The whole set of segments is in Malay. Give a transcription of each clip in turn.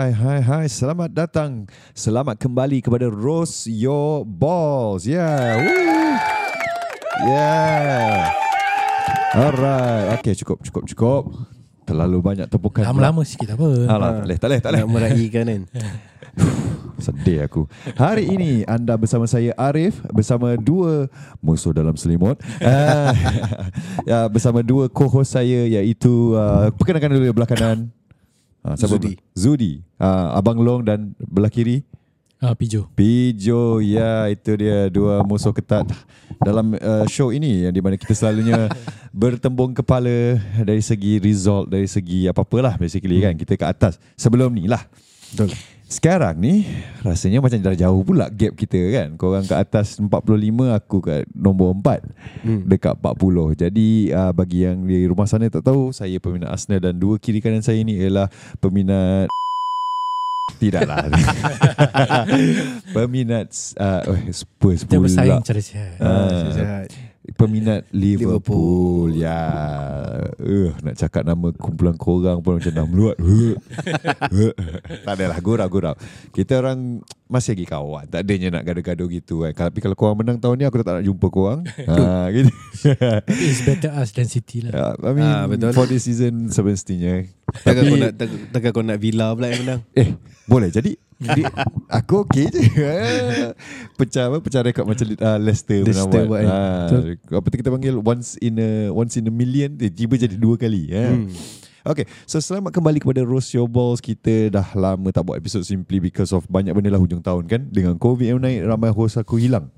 hai, hai, hai. Selamat datang. Selamat kembali kepada Roast Your Balls. Yeah. Woo. Yeah. Alright. Okay, cukup, cukup, cukup. Terlalu banyak tepukan. Lama-lama sikit apa. Alah, tak boleh, tak boleh, tak boleh. Nak meraihkan kan Sedih aku Hari ini anda bersama saya Arif Bersama dua musuh dalam selimut uh, ya, Bersama dua co-host saya Iaitu uh, Perkenalkan dulu belah kanan uh, Zudi. Zudi. Uh, Abang Long dan belah kiri? Ah, Pijo. Pijo Ya itu dia Dua musuh ketat Dalam uh, show ini Yang di mana kita selalunya Bertembung kepala Dari segi result Dari segi apa-apalah Basically kan Kita ke atas. Sebelum ni lah. Betul sekarang ni rasanya macam dah jauh pula gap kita kan. Korang ke atas 45, aku kat nombor 4 hmm. dekat 40. Jadi uh, bagi yang di rumah sana tak tahu, saya peminat Arsenal dan dua kiri kanan saya ni ialah peminat Tidaklah Peminat uh, oh, Spurs Kita pula bersaing cara sihat. Ah. Peminat Liverpool, Liverpool. Ya uh, Nak cakap nama kumpulan korang pun macam dah meluat. Tak adalah Gurau-gurau Kita orang Masih lagi kawan Tak adanya nak gaduh-gaduh gitu kan Tapi kalau korang menang tahun ni Aku tak nak jumpa korang ha, gitu. It's better us than City lah. Ya, I mean Ah, betul. For this season Semestinya Takkan Tapi- kau nak tak- Takkan kau nak Villa pula yang menang Eh boleh jadi di, Aku okey je Pecah apa Pecah rekod macam uh, Leicester pernah Leicester buat, kan? Ah, Apa tu kita panggil Once in a Once in a million eh, Tiba jadi dua kali eh. Hmm. Okay So selamat kembali kepada Roast Your Balls. Kita dah lama tak buat episod Simply because of Banyak benda lah hujung tahun kan? Dengan COVID yang naik Ramai host aku hilang.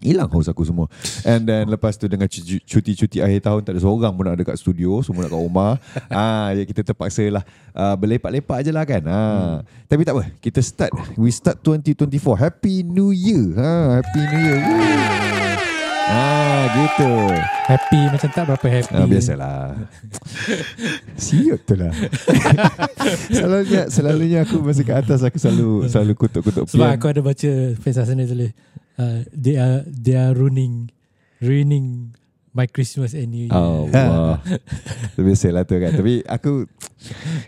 Hilang host aku semua. And then lepas tu Dengan cu- cuti-cuti akhir tahun Tak ada seorang pun nak ada kat studio Semua nak kat rumah. Ah, ya Kita terpaksa lah uh, Berlepak-lepak je lah kan? Ah. Tapi tak apa Kita start. We start 2024 Happy New Year. Ha, Happy New Year. Woo. Ah, gitu Happy macam tak berapa happy. Ah, biasalah. Siut tu lah. selalunya, selalunya aku masa kat atas aku selalu selalu kutuk-kutuk Sebab pian. aku ada baca fans Arsenal tulis uh, they are they are ruining ruining my Christmas and New Year. Allah. Tu Biasalah tu kan. Tapi aku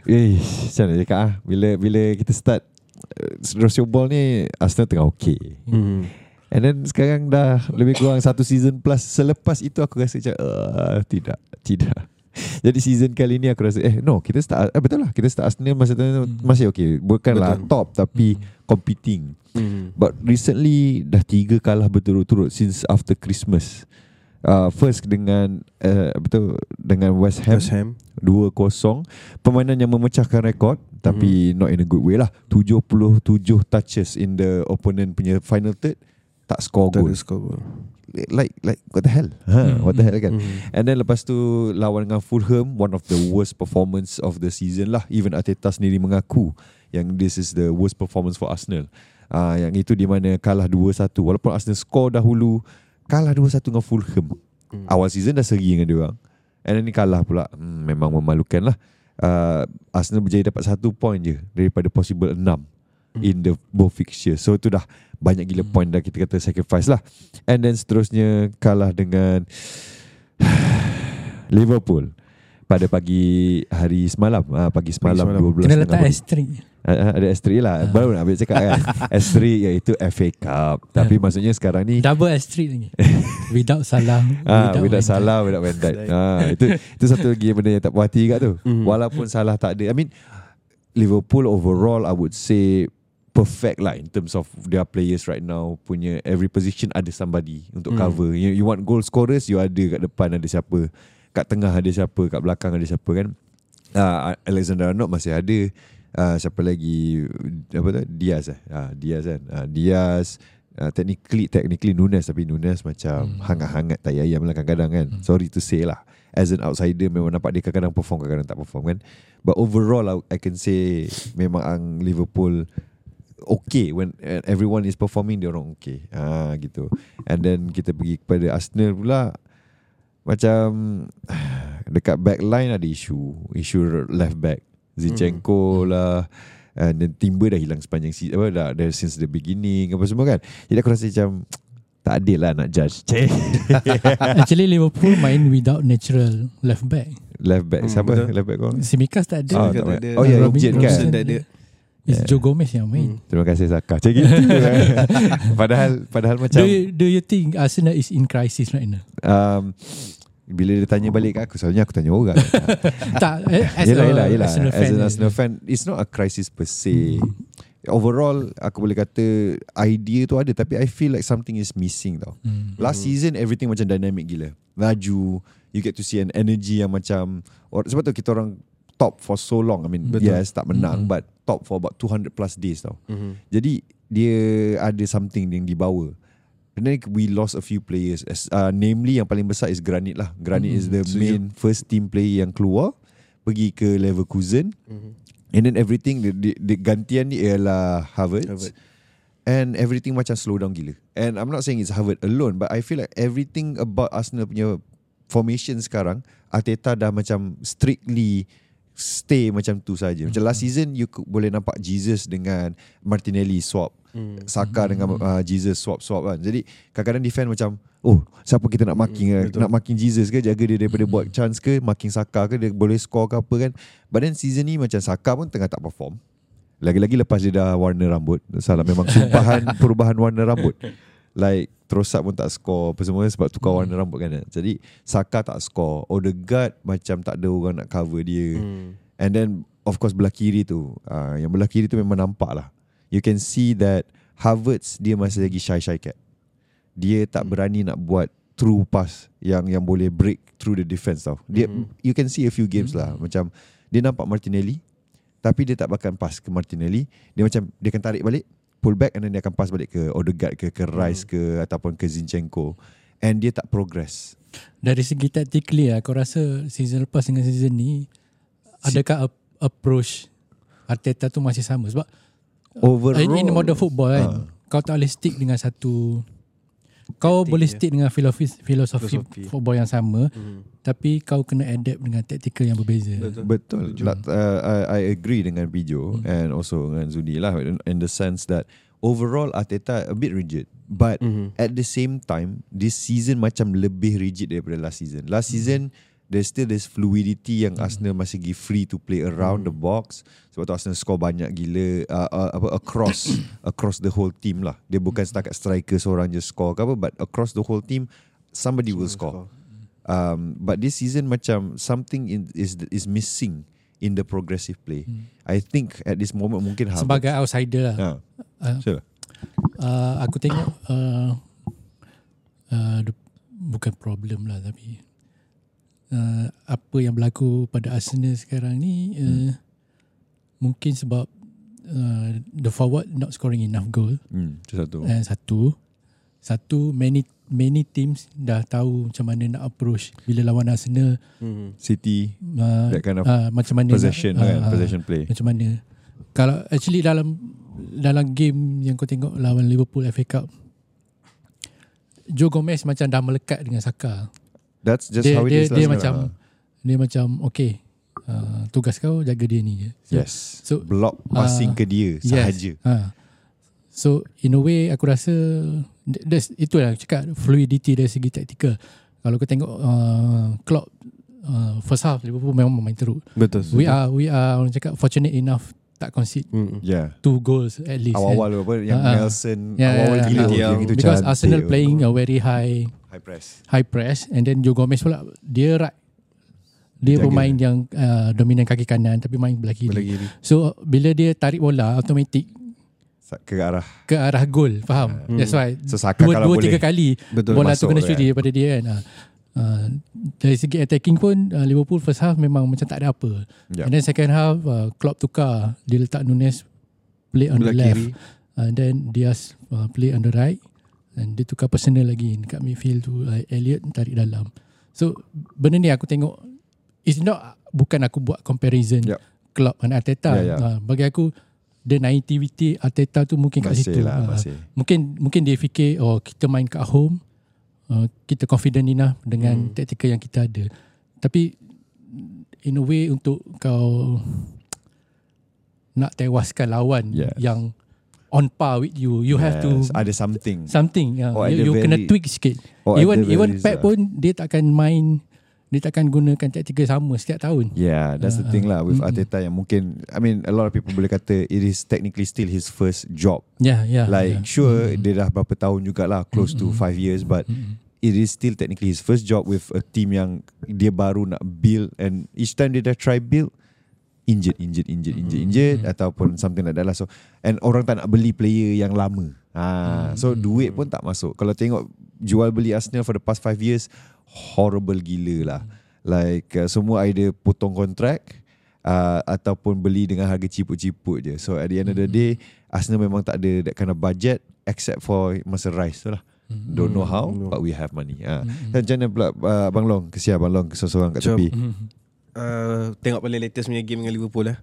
eh macam mana cakap ah bila bila kita start uh, Rosio Ball ni Arsenal tengah okey. Hmm. And then sekarang dah lebih kurang satu season plus. Selepas itu aku rasa macam uh, Tidak Tidak. Jadi season kali ni aku rasa Eh no kita start eh, Betul lah. Kita start Arsenal masa tu Hmm. Masih okay. Bukanlah Betul. top Tapi competing. Hmm. But recently Dah tiga kalah berturut-turut Since after Christmas. Uh, First dengan uh, Betul Dengan West Ham, West Ham. 2-0 Permainan yang memecahkan rekod Tapi not in a good way lah. 77 touches In the opponent punya final third Tak score Tak goal. ada skor gol Like like What the hell? Ha, Hmm. What the hell kan? Hmm. And then lepas tu Lawan dengan Fulham One of the worst performance Of the season lah. Even Arteta sendiri mengaku Yang this is the worst performance for Arsenal. Uh, Yang itu di mana Kalah 2-1 Walaupun Arsenal score dahulu Kalah 2-1 dengan Fulham. Hmm. Awal season dah seri dengan dia orang. And then ni kalah pula. Hmm, Memang memalukan lah. Uh, Arsenal berjaya dapat satu point je Daripada possible enam In the both fixture So tu dah Banyak gila point dah kita kata sacrifice lah And then seterusnya Kalah dengan Liverpool pada pagi hari semalam ah, pagi semalam, semalam. 12 Kena letak tengah asterisk. Ah, ah, ada S3 lah Baru nak ambil cakap kan S3 iaitu FA Cup Tapi maksudnya sekarang ni Double asterisk lagi. without salah. Ah, without salah, without Van Dijk. Ah, itu itu satu lagi benda yang tak puas hati kat tu. Mhm. Walaupun salah tak ada. I mean Liverpool overall I would say perfect lah in terms of their players right now punya every position ada somebody untuk Hmm. cover. You, you want goal scorers you ada kat depan ada siapa. Kat tengah ada siapa, kat belakang ada siapa kan. Ah, Alexander Arnold masih ada. Ah, siapa lagi apa tu Diaz eh ah, Diaz kan ah, Diaz uh, technically technically Nunes tapi Nunes macam Hmm. hangat-hangat tai ayam lah kadang-kadang kan. Hmm. Sorry to say lah. As an outsider memang nampak dia kadang-kadang perform kadang-kadang tak perform kan. But overall I, I can say memang ang Liverpool okay when uh, everyone is performing dia orang okay. Ah gitu. And then kita pergi kepada Arsenal pula macam dekat backline ada isu, isu left back. Zinchenko lah And then Timber dah hilang sepanjang si, apa dah dari since the beginning apa semua kan. Jadi aku rasa macam tak adil lah nak judge. Actually Liverpool main without natural left back. left back Hmm, siapa betul. left back kau? Simikas tak ada. Oh, Simikas tak tak ada. ada. Oh ya, Robin- Robin kan. Robinson tak ada. It's Yeah. Joe Gomez yang main. Terima kasih Saka. Macam gitu. padahal padahal macam Do you, do you think Arsenal is in crisis right now? um, bila dia tanya balik kat aku, selalunya aku tanya orang. tak, eh, as yelah, yelah, yelah. Arsenal As fan. an Arsenal fan, it's not a crisis per se. Overall, aku boleh kata idea tu ada tapi I feel like something is missing tau. Hmm. Last season everything macam dynamic gila. Laju, you get to see an energy yang macam or, sebab tu kita orang top for so long. I mean, Betul. yes tak menang Mhm. but top for about 200 plus days tau. Mhm. Jadi dia ada something yang dibawa. And then we lost a few players. As, uh, namely yang paling besar is Granit lah. Granit is the setuju. main first team player yang keluar pergi ke Leverkusen. Mhm. And then everything the, the, the gantian ni ialah Harvard. Harvard. And everything macam slow down gila. And I'm not saying it's Harvard alone but I feel like everything about Arsenal punya formation sekarang Arteta dah macam strictly stay macam tu saja. Macam last season you could, boleh nampak Jesus dengan Martinelli swap. Hmm. Saka dengan uh, Jesus swap-swap kan. Jadi kadang-kadang defend macam oh siapa kita nak marking Mm, mm, betul. nak marking Jesus ke jaga dia daripada buat chance ke marking Saka ke dia boleh score ke apa kan. But then season ni macam Saka pun tengah tak perform. Lagi-lagi lepas dia dah warna rambut. Salah memang sumpahan perubahan warna rambut. Like Trossard pun tak score apa semua sebab tukar warna rambut kan. Jadi Saka tak score. Odegaard macam tak ada orang nak cover dia. Hmm. And then of course belah kiri tu uh, Yang belah kiri tu memang nampak lah You can see that Havertz dia masih lagi shy-shy cat Dia tak berani nak buat True pass Yang yang boleh break Through the defense tau dia, Mhm. You can see a few games lah Macam Dia nampak Martinelli Tapi dia tak bakal pass ke Martinelli Dia macam Dia akan tarik balik Pull back And then dia akan pass balik ke Odegaard ke Ke Rice ke Ataupun ke Zinchenko. And dia tak progress. Dari segi tactically aku rasa season lepas dengan season ni adakah ap- approach Arteta tu masih sama? Sebab Overall in, in modern football kan. Ah. kau tak boleh stick dengan satu kau Tactic boleh stick dengan filosofi, filosofi Filosofi. football yang sama Hmm. tapi kau kena adapt dengan tactical yang berbeza. Betul. Betul. Like, uh, I, I agree dengan Pijo Hmm. and also dengan Zudi lah in, in the sense that overall Arteta a bit rigid. But Mhm. at the same time, this season macam lebih rigid daripada last season. Last season, there's still this fluidity yang Arsenal masih give free to play around the box. Sebab tu Arsenal score banyak gila uh, uh, apa across across the whole team lah. Dia bukan setakat striker seorang je score ke apa, but across the whole team somebody will score. Um, but this season macam something in, is is missing in the progressive play. I think at this moment mungkin Havertz. Sebagai outsider lah. ha, Uh, sure. uh, aku tengok uh, uh, bukan problem lah tapi uh, apa yang berlaku pada Arsenal sekarang ni uh, mungkin sebab uh, the forward not scoring enough goal Hmm, itu satu. and satu satu many many teams dah tahu macam mana nak approach bila lawan Arsenal Hmm. City uh, that kind of uh, macam mana possession nak, kan, uh, uh, possession play. macam mana kalau actually dalam dalam game yang kau tengok lawan Liverpool FA Cup Joe Gomez macam dah melekat dengan Saka That's just dia how it dia, is lah dia sekarang. macam dia macam okay uh, tugas kau jaga dia ni je so, yes. so block passing uh, ke dia sahaja. ha. so in a way aku rasa that's, itulah aku cakap fluidity dari segi taktikal kalau kau tengok uh, Klopp uh, first half Liverpool memang main teruk Betul. we are we are orang cakap fortunate enough tak concede Hmm. Yeah. two goals at least kan. Awal-awal apa yang ah. Nelson Yeah, awal-awal yeah, gila yeah. tu yang itu because cantik. Arsenal playing a very high high press. high press and then Joe Gomez pula dia right dia Jaga. pemain yang uh, dominan kaki kanan tapi main belah kiri. Belah kiri. So bila dia tarik bola automatic Sa- Ke arah ke arah gol, faham? Hmm. That's why So Saka dua, kalau dua boleh tiga kali Betul. bola tu kena kan. shoot daripada dia kan. Uh, dari segi attacking pun uh, Liverpool first half memang macam tak ada apa. Yeah. And then second half uh, Klopp tukar dia letak Nunes play on Belah the left. kiri. Uh, then Diaz uh, play on the right and dia tukar personal lagi dekat midfield tu uh, Elliot tarik dalam. So benda ni aku tengok it's not bukan aku buat comparison Yup. Klopp dengan Arteta. Ya, ya. Uh, bagi aku the naivety Arteta tu mungkin kat Masih situ. lah, Uh, masih. mungkin mungkin dia fikir oh kita main kat home uh, kita confident enough dengan Hmm. tactical yang kita ada. Tapi in a way untuk kau nak tewaskan lawan Yes. yang on par with you you have to Yes, ada something. something uh, Or you, you kena very- tweak sikit even even Pep pun dia takkan main dia takkan gunakan taktikal sama setiap tahun. Yeah, that's the Ah, thing lah with mm-mm. Arteta yang mungkin I mean a lot of people boleh kata it is technically still his first job. Ya, ya. like ya. sure dia dah berapa tahun jugalah close to Mm-mm. five years but Mm-mm. it is still technically his first job with a team yang dia baru nak build and each time dia dah try build injured injured injured injured injured ataupun something like that lah. So and orang tak nak beli player yang lama. Ha so duit pun tak masuk. Kalau tengok jual beli Arsenal for the past five years horrible gila lah. Like uh, semua either potong kontrak uh, ataupun beli dengan harga ciput-ciput je. So at the end of the day Arsenal memang tak ada that kind of budget except for masa rise tu lah. Don't know how No. but we have money. Ha. Mm-mm. dan macam mana pula uh, Abang Long? Kesian Abang Long seorang kat Macam- tepi. Mm-mm. Uh, tengok paling latest punya game dengan Liverpool lah.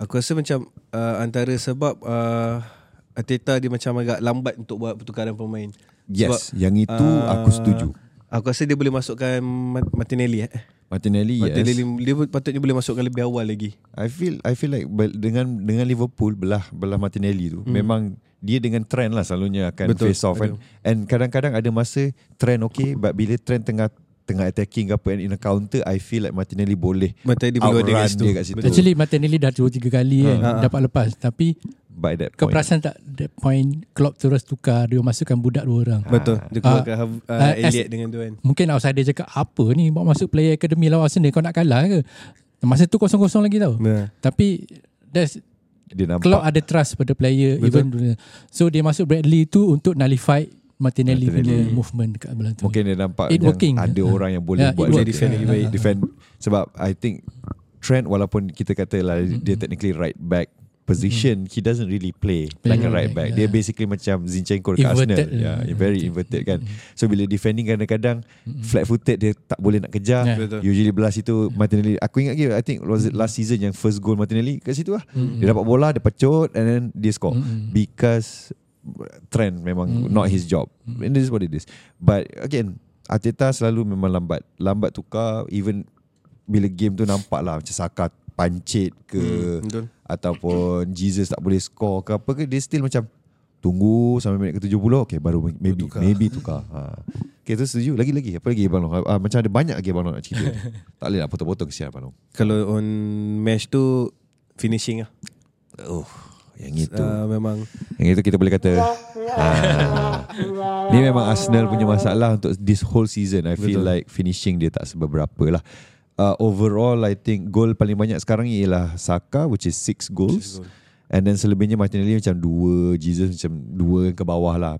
Aku rasa macam uh, antara sebab uh, Arteta dia macam agak lambat untuk buat pertukaran pemain. yes yang itu uh, aku setuju Aku rasa dia boleh masukkan Ma- Martinelli eh. Martinelli yes Martinelli dia patutnya boleh masukkan lebih awal lagi. I feel I feel like dengan dengan Liverpool belah belah Martinelli tu hmm. memang dia dengan trend lah selalunya akan Betul, face off kan. betul. And kadang-kadang ada masa trend okay but bila trend tengah tengah attacking ke apa and in a counter I feel like Martinelli boleh Martinelli boleh outrun ada kat situ. dia kat situ. Actually Martinelli dah 2 3 kali kan Ha, ha. dapat lepas tapi by that kau point. perasan tak that point Klopp terus tukar dia masukkan budak dua orang. Betul. Dia keluarkan uh, uh, ah, as- Elliot dengan tu kan. Mungkin outsider cakap apa ni bawa masuk player academy lawan Arsenal kau nak kalah ke? Masa tu kosong-kosong lagi tau. Nah. Tapi that's dia nampak Klopp ada trust pada player Betul. even so dia masuk Bradley tu untuk nullify Martinelli, Martinelli. punya movement dekat belah tu. mungkin dia nampak It yang working. ada Ha. orang yang boleh Yeah, buat works. defend lagi baik. defend sebab I think Trent walaupun kita kata lah dia technically right back position he doesn't really play like a Yeah, right back yeah. dia basically macam Zinchenko dekat Inverted. Arsenal yeah, Mm. very inverted kan so bila defending kadang-kadang flat footed dia tak boleh nak kejar Yeah. Betul. usually belah situ Martinelli aku ingat lagi I think was it last season yang first goal Martinelli kat situ lah Mm. dia dapat bola dia pecut and then dia score Mm-mm. because trend memang Mm. not his job. And this is what it is. But again Arteta selalu memang lambat lambat tukar. Even bila game tu nampak lah macam Saka pancit ke Hmm, betul. ataupun Jesus tak boleh score ke apa ke dia still macam tunggu sampai minit ke-70 okay baru maybe tukar. maybe tukar. Ha. okay tu setuju. Lagi-lagi apa lagi Abang Long ah, macam ada banyak lagi Abang Long nak cerita. Tak boleh nak potong-potong kesian Abang Long Kalau on match tu finishing lah. oh yang itu. Uh, memang. Yang itu kita boleh kata ah, Ni memang Arsenal punya masalah Untuk this whole season. I feel Betul. like finishing dia tak seberapa lah. Uh, Overall I think Goal paling banyak sekarang Ialah Saka Which is 6 goals. Goal. And then selebihnya Martinelli macam 2 Jesus macam 2 ke bawah lah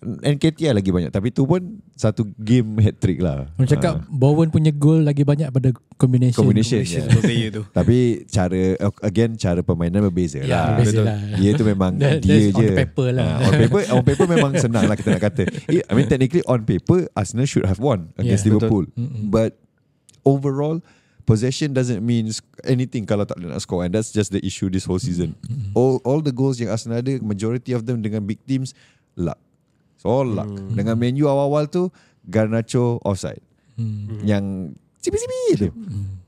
NKTI lagi banyak Tapi tu pun Satu game hat trick lah Orang cakap Ah. Bowen punya goal lagi banyak pada combination. Combination, Combination yeah. player tu. Tapi cara Again cara permainan berbeza Ya, lah betul. Dia tu memang That- dia je. on the paper lah. Ah, on paper, on paper memang senang lah kita nak kata. Eh, I mean technically on paper Arsenal should have won against Yeah, Liverpool. Mm-mm. But overall possession doesn't mean anything kalau tak boleh nak score and that's just the issue this whole season. All all the goals yang Arsenal ada majority of them dengan big teams luck. So all luck. Dengan menu awal-awal tu Garnacho offside. Hmm. Yang sipi-sipi tu.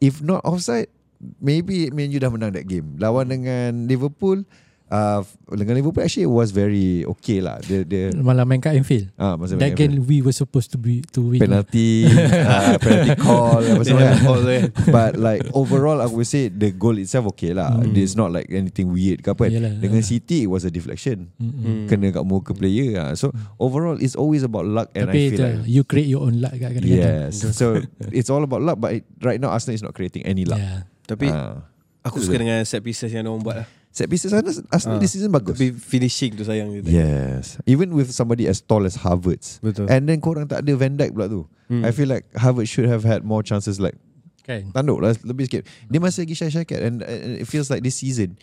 If not offside, maybe Man U dah menang that game. Lawan dengan Liverpool, uh, dengan Liverpool actually it was very okay lah. Dia dia Malah main kat Anfield. ah masa That game we were supposed to be to win. penalty uh, penalty call apa semua kan. All there. But like overall I would say the goal itself okay lah. Mm. It's not like anything weird ke apa. kan. Yalah. Dengan City it was a deflection. Mm-mm. Kena kat muka player lah. So overall it's always about luck and I Tapi feel tu, like you create your own luck kat kadang-kadang. Yes. so it's all about luck but it, right now Arsenal is not creating any luck. Yeah. Tapi Ah. aku suka dengan set pieces yang orang buat lah. Set pieces Arsenal, Arsenal Ah. this season bagus. Tapi finishing tu sayang dia. Yes. Even with somebody as tall as Havertz. Betul. And then korang tak ada Van Dijk pula tu. Hmm. I feel like Havertz should have had more chances like Kan? Tanduk lah lebih sikit. Dia masih lagi cat and, and it feels like this season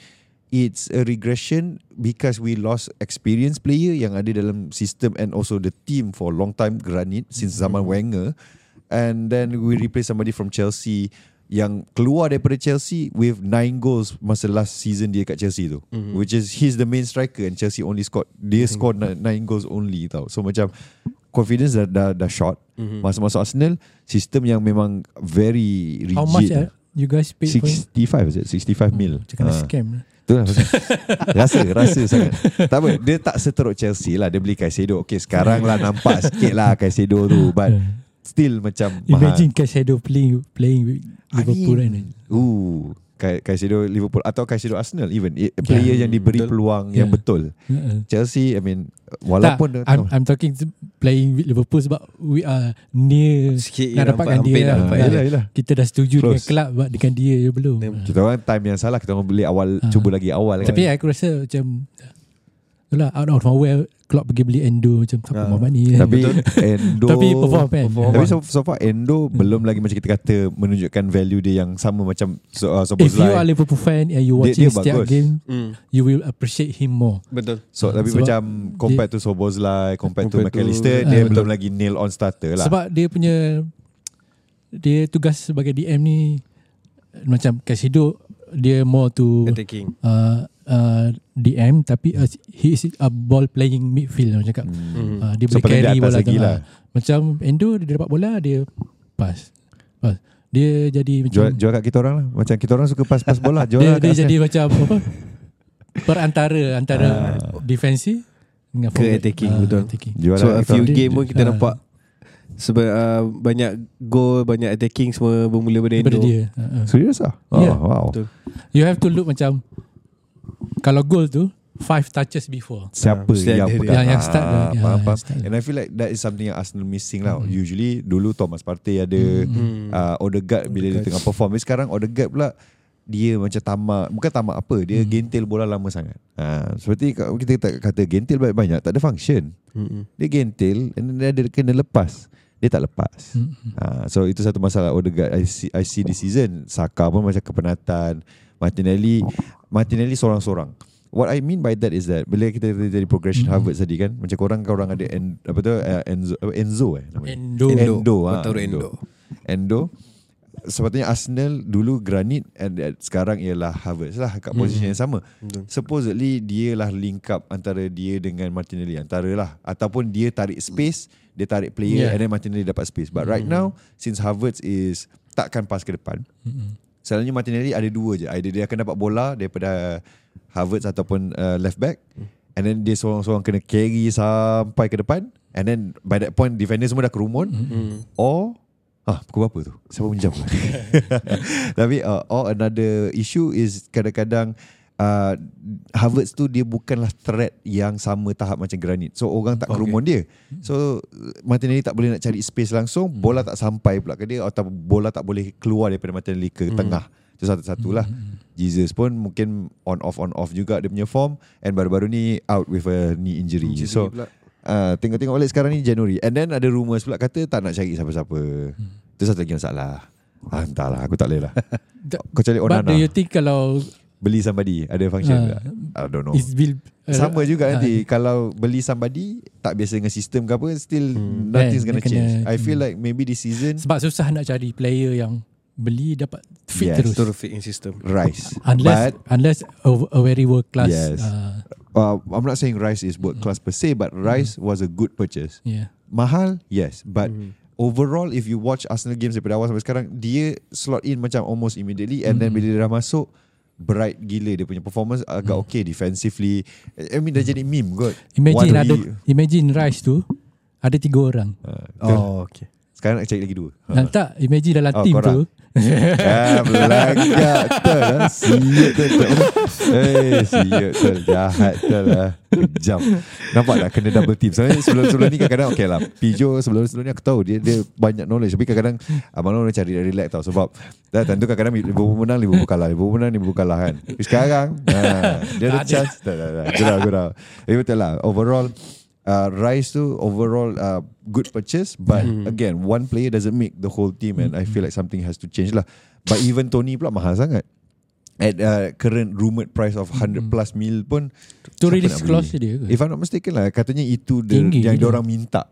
it's a regression because we lost experienced player yang ada dalam system and also the team for a long time granite since zaman Wenger and then we replace somebody from Chelsea yang keluar daripada Chelsea with nine goals masa last season dia kat Chelsea tu. Mhm. which is he's the main striker and Chelsea only scored dia scored nine, nine goals only tau. So macam confidence dah dah, dah shot Mhm. Masa masuk Arsenal Sistem yang memang Very rigid How much uh, you guys paid for him? 65 is it? 65 mil. Cakap Ah. scam. Tu lah Rasa Rasa sangat. Tak apa Dia tak seteruk Chelsea lah. Dia beli Caicedo. Okay sekarang lah nampak sikit lah Caicedo tu. But still macam mahal. Imagine Caicedo playing playing with Liverpool I right mean, Ooh, Kai- Caicedo Liverpool atau Caicedo Arsenal even I- player yang diberi betul. peluang Yeah. yang betul. Uh-uh. Chelsea I mean Tak, walaupun dia I'm, I'm talking to playing with Liverpool sebab we are near Sikit nak dapatkan hampir dia dah lah. dapat Ah, je. yelah, yelah. kita dah setuju Close. dengan kelab buat dengan dia je belum. Dia- Ah. Kita orang time yang salah Kita orang beli awal Ah. Cuba lagi awal kan Tapi aku rasa macam Itulah out of nowhere Klopp pergi beli Endo Macam tak Ah. apa ni Tapi Endo Tapi perform kan Perform. Tapi so, so far Endo Belum lagi macam kita kata Menunjukkan value dia yang sama Macam so, uh, If you are Liverpool fan And you Dia- watching dia setiap bagus. game Hmm, You will appreciate him more betul. So tapi Sebab macam Compared to Soboslai Compared to Compared to- McAllister Ah, Dia betul. belum lagi nail on starter lah Sebab dia punya Dia tugas sebagai DM ni Macam Casido Dia more to Attacking. uh, uh, DM Tapi uh, he is a ball playing midfield Macam cakap Hmm. Uh, Dia So boleh carry atas bola tengah. lah Macam Endo dia dapat bola Dia pass Pass Dia jadi macam Jual, jual kat kita orang lah Macam kita orang suka pas-pas bola Jual dia, lah dia jadi macam apa perantara antara Ah. defensive dengan Ke forward. attacking, Ah, betul. attacking. Jual So lah a few orang. game pun kita Ah. nampak sebab uh, banyak goal, banyak attacking semua bermula daripada daripada Endo. dia Ah, ah. Serius lah oh, Yeah. Wow Betul. you have to look macam kalau goal tu five touches before Siapa Ah, mesti yang dia. pegang Yang- yang start Ah, tu. Ya, faham, yang faham. start tu. And I feel like That is something yang Arsenal missing lah Mm. Usually Dulu Thomas Partey ada Hmm. uh, Odegaard bila dia Odegaard. tengah perform Tapi sekarang Odegaard pula dia macam tamak Bukan tamak apa Dia Hmm. gentil bola lama sangat ha, Seperti kita kata, kata gentil banyak-banyak Tak ada function Hmm. Dia gentil And then dia ada kena lepas Dia tak lepas Hmm. ha, So itu satu masalah Odegaard I see, I see this season Saka pun macam kepenatan Martinelli Martinelli seorang-seorang What I mean by that is that Bila kita jadi progression Mm. Harvard tadi kan Macam korang korang ada en, Apa tu uh, Enzo, apa, Enzo eh namanya? Endo, Endo. Endo, ah, Endo. Endo. Endo Sepatutnya Arsenal dulu Granit and uh, sekarang ialah Havertz lah kat posisi Hmm. yang sama. Betul. Supposedly dia lah link up antara dia dengan Martinelli antara lah ataupun dia tarik space, dia tarik player Yeah. and then Martinelli dapat space. But right Hmm. now since Havertz is takkan pas ke depan, Mm-mm. Selalunya Martinelli ada dua je. Either dia akan dapat bola daripada Havertz ataupun uh, left back and then dia seorang-seorang kena carry sampai ke depan and then by that point defender semua dah kerumun Hmm. Or Ah, pukul berapa tu? Siapa menjam? Tapi uh, or another issue is kadang-kadang uh, Havertz tu dia bukanlah threat yang sama tahap macam Granit. So orang tak Okay. kerumun dia. So Martinelli tak boleh nak cari space langsung, bola tak sampai pula ke dia atau bola tak boleh keluar daripada Martinelli ke Hmm. tengah. Itu satu-satulah. Jesus pun mungkin on off on off juga dia punya form and baru-baru ni out with a knee injury. Injury So pula. Ah, tengok-tengok balik sekarang ni Januari And then ada rumours pula kata tak nak cari siapa-siapa. Hmm. Itu satu lagi masalah. Ah, entahlah, aku tak boleh lah. Kau cari But do Onana, you think kalau beli somebody, ada function Ah, tak? I don't know. Bill uh, Sama juga ah, nanti Kalau beli somebody Tak biasa dengan sistem ke apa Still Hmm. nothing's Kan, gonna dia kena- change I feel hmm. like maybe this season Sebab susah nak cari player yang beli dapat fit Yes. terus. Betul fit in system. Rice Unless unless a, a very world class. Yes. Uh, But uh, I'm not saying Rice is world class per se But Rice was a good purchase yeah. Mahal Yes But Hmm. overall if you watch Arsenal games daripada awal sampai sekarang dia slot in macam almost immediately and then Mm. bila dia dah masuk bright gila dia punya performance agak Mm. okay defensively I mean dah jadi meme kot Imagine One ada imagine Rice tu ada tiga orang. uh, oh. Oh, okay. Sekarang nak cari lagi dua Ha. tak, imagine dalam Oh, team korang. tu. Ah, belagak betul lah. Siut tu. Eh, siut tu. Jahat tu lah. Kejam. Nampak tak kena double team. Sebenarnya sebelum-sebelum ni kadang-kadang okay lah. Pijo sebelum-sebelum ni aku tahu dia dia banyak knowledge. Tapi kadang-kadang Abang Long cari relax tau. Sebab dah tentu kadang-kadang Liverpool menang, Liverpool kalah. Liverpool menang, Liverpool kalah kan. Tapi sekarang, ha, dia ada chance. Tak, tak, tak. Gurau, gurau. Tapi betul lah. Overall, uh, Rice tu overall uh, good purchase but Hmm. again one player doesn't make the whole team and I feel like something has to change lah but even Tony pula mahal sangat at uh, current rumored price of 100 plus mil pun siapa release clause dia ke? if I'm not mistaken lah katanya itu the, Tinggi yang gila. orang minta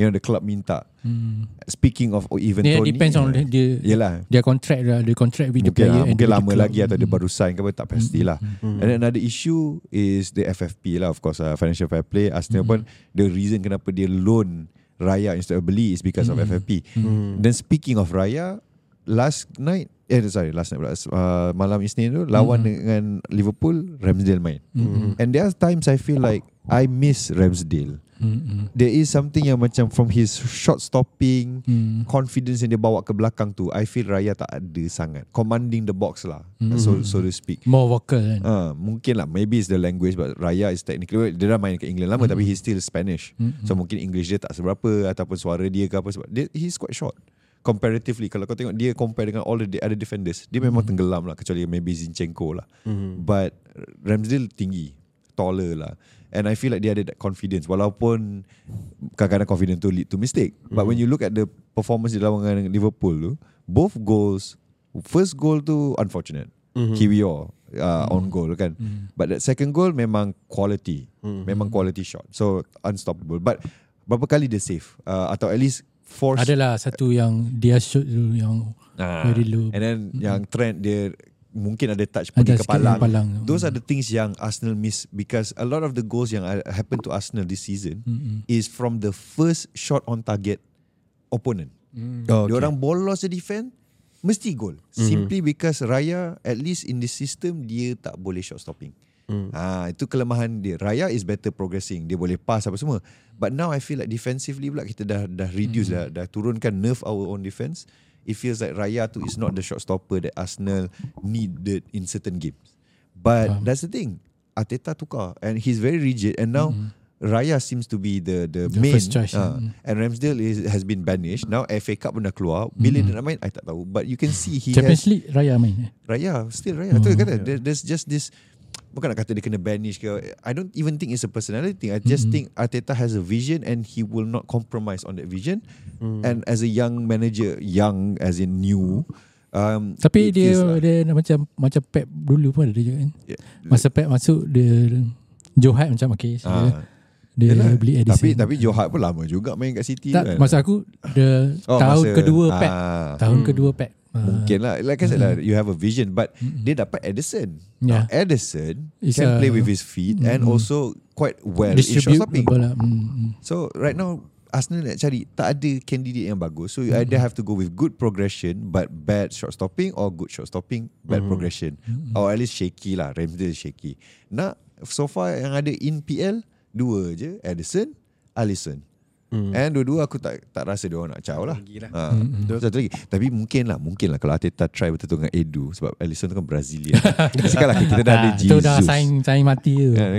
you know the club minta Hmm. speaking of even Dia Tony depends on uh, dia yelah dia contract lah, dia contract with the mungkin, player lah, and mungkin the lama club. lagi atau dia Hmm. baru sign ke apa tak pastilah Hmm. And then another issue is the FFP lah of course uh, financial fair play Arsenal pun the reason kenapa dia loan Raya instead of beli is because of Mm. FFP. Hmm. Then speaking of Raya last night eh sorry last night pula uh, malam Isnin tu lawan Mm. dengan Liverpool Ramsdale main. Hmm. And there are times I feel like I miss Ramsdale. Hmm. there is something yang macam from his shot stopping, Hmm. confidence yang dia bawa ke belakang tu, I feel Raya tak ada sangat. Commanding the box lah, Mm. so so to speak. More vocal kan. Uh, mungkin lah Maybe it's the language But Raya is technically Dia dah main kat England lama Mm. Tapi he's still Spanish Mm. So mungkin English dia tak seberapa Ataupun suara dia ke apa sebab dia, He's quite short Comparatively Kalau kau tengok Dia compare dengan All the other defenders Dia memang Mm. tenggelam lah Kecuali maybe Zinchenko lah Mhm. But Ramsdale tinggi Taller lah And I feel like dia ada that confidence Walaupun Kadang-kadang confidence tu lead to mistake But when you look at the Performance di lawan dengan Liverpool tu Both goals First goal tu Unfortunate Mhm. Kiwior uh, on goal kan Hmm. But that second goal Memang quality Mhm. Memang quality shot So unstoppable But Berapa kali dia save uh, Atau at least Force Adalah satu yang dia shoot tu yang Ah. very low. And then yang trend dia Mungkin ada touch Ada pergi ke palang palang. Those are the things yang Arsenal miss because a lot of the goals yang uh, happen to Arsenal this season Mm-mm. is from the first shot on target opponent. Mm. Oh, Dia orang bolos je defend mesti gol. Simply because Raya at least in the system dia tak boleh shot stopping. Mm. Ah itu kelemahan dia. Raya is better progressing. Dia boleh pass apa semua. But now I feel like defensively pula kita dah dah reduce dah dah turunkan nerve our own defense. It feels like Raya tu is not the shot stopper that Arsenal needed in certain games. But Faham. that's the thing. Arteta tukar and he's very rigid and now Raya seems to be the the, The main first choice, ah. mm. and Ramsdale is, has been banished. Now FA Cup pun dah keluar. Bila dia nak main I tak tahu. But you can see he Champions has League Raya main? Raya still Raya. Oh, tu kata there, there's just this bukan nak kata dia kena banish ke. I don't even think it's a personality thing. I just think Arteta has a vision and he will not compromise on that vision. And as a young manager, young as in new, um, Tapi dia like- dia macam macam Pep dulu pun ada juga kan. Yeah. Masa Pep masuk dia Johat macam okay. So Ah. dia, dia beli Edison. Tapi tapi Johat pun lama juga main kat City tak, kan. masa aku the Oh, tahun masa- kedua Pep. ah. Tahun kedua Pep. Ah. Mungkin lah Like I said lah You have a vision But dia dapat Edison. Yeah. Now Edison Is Can a- play with his feet And Mm. also Quite well In shot distribute stopping. bola. Mm, mm. So right now Arsenal nak cari Tak ada candidate yang bagus. So you either have to go with Good progression But bad shot stopping Or good shot stopping Bad progression. Or at least shaky lah Ramsdale shaky. Nak So far yang ada in PL Dua je Edison Alisson Mm. And dua-dua aku tak tak rasa dia orang nak caw lah. Lah. Ha, mm satu lagi. Tapi mungkin lah, mungkin lah kalau Arteta try betul-betul dengan Edu sebab Alisson tu kan Brazilian. Sekarang lah kita dah ada Ah, Jesus. Itu dah sign sign mati tu. Kan?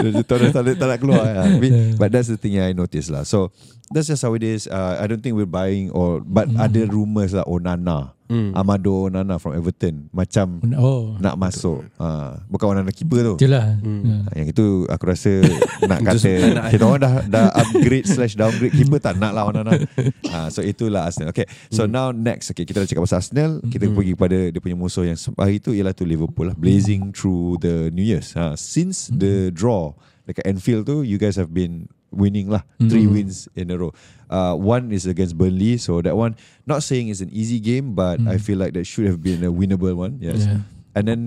Dia tak nak tak tak nak keluar ya. But, but that's the thing I notice lah. So that's just how it is. Uh, I don't think we're buying or but ada rumours lah Onana, Mm. Amado Onana from Everton macam Oh. nak masuk. Uh, bukan Onana keeper tu. Itulah. Hmm. Ya. Ha, Yang itu aku rasa nak kata nak. kita orang dah dah upgrade slash downgrade keeper tak nak lah Onana. Ha, so itulah Arsenal. Okay. So now next okay kita dah cakap pasal Arsenal, kita pergi kepada dia punya musuh yang hari itu ialah tu Liverpool lah blazing through the New Year's. Ha, since the draw dekat Anfield tu you guys have been winning lah. Three wins in a row. Uh, one is against Burnley so that one not saying it's an easy game but I feel like that should have been a winnable one. Yes. Yeah. And then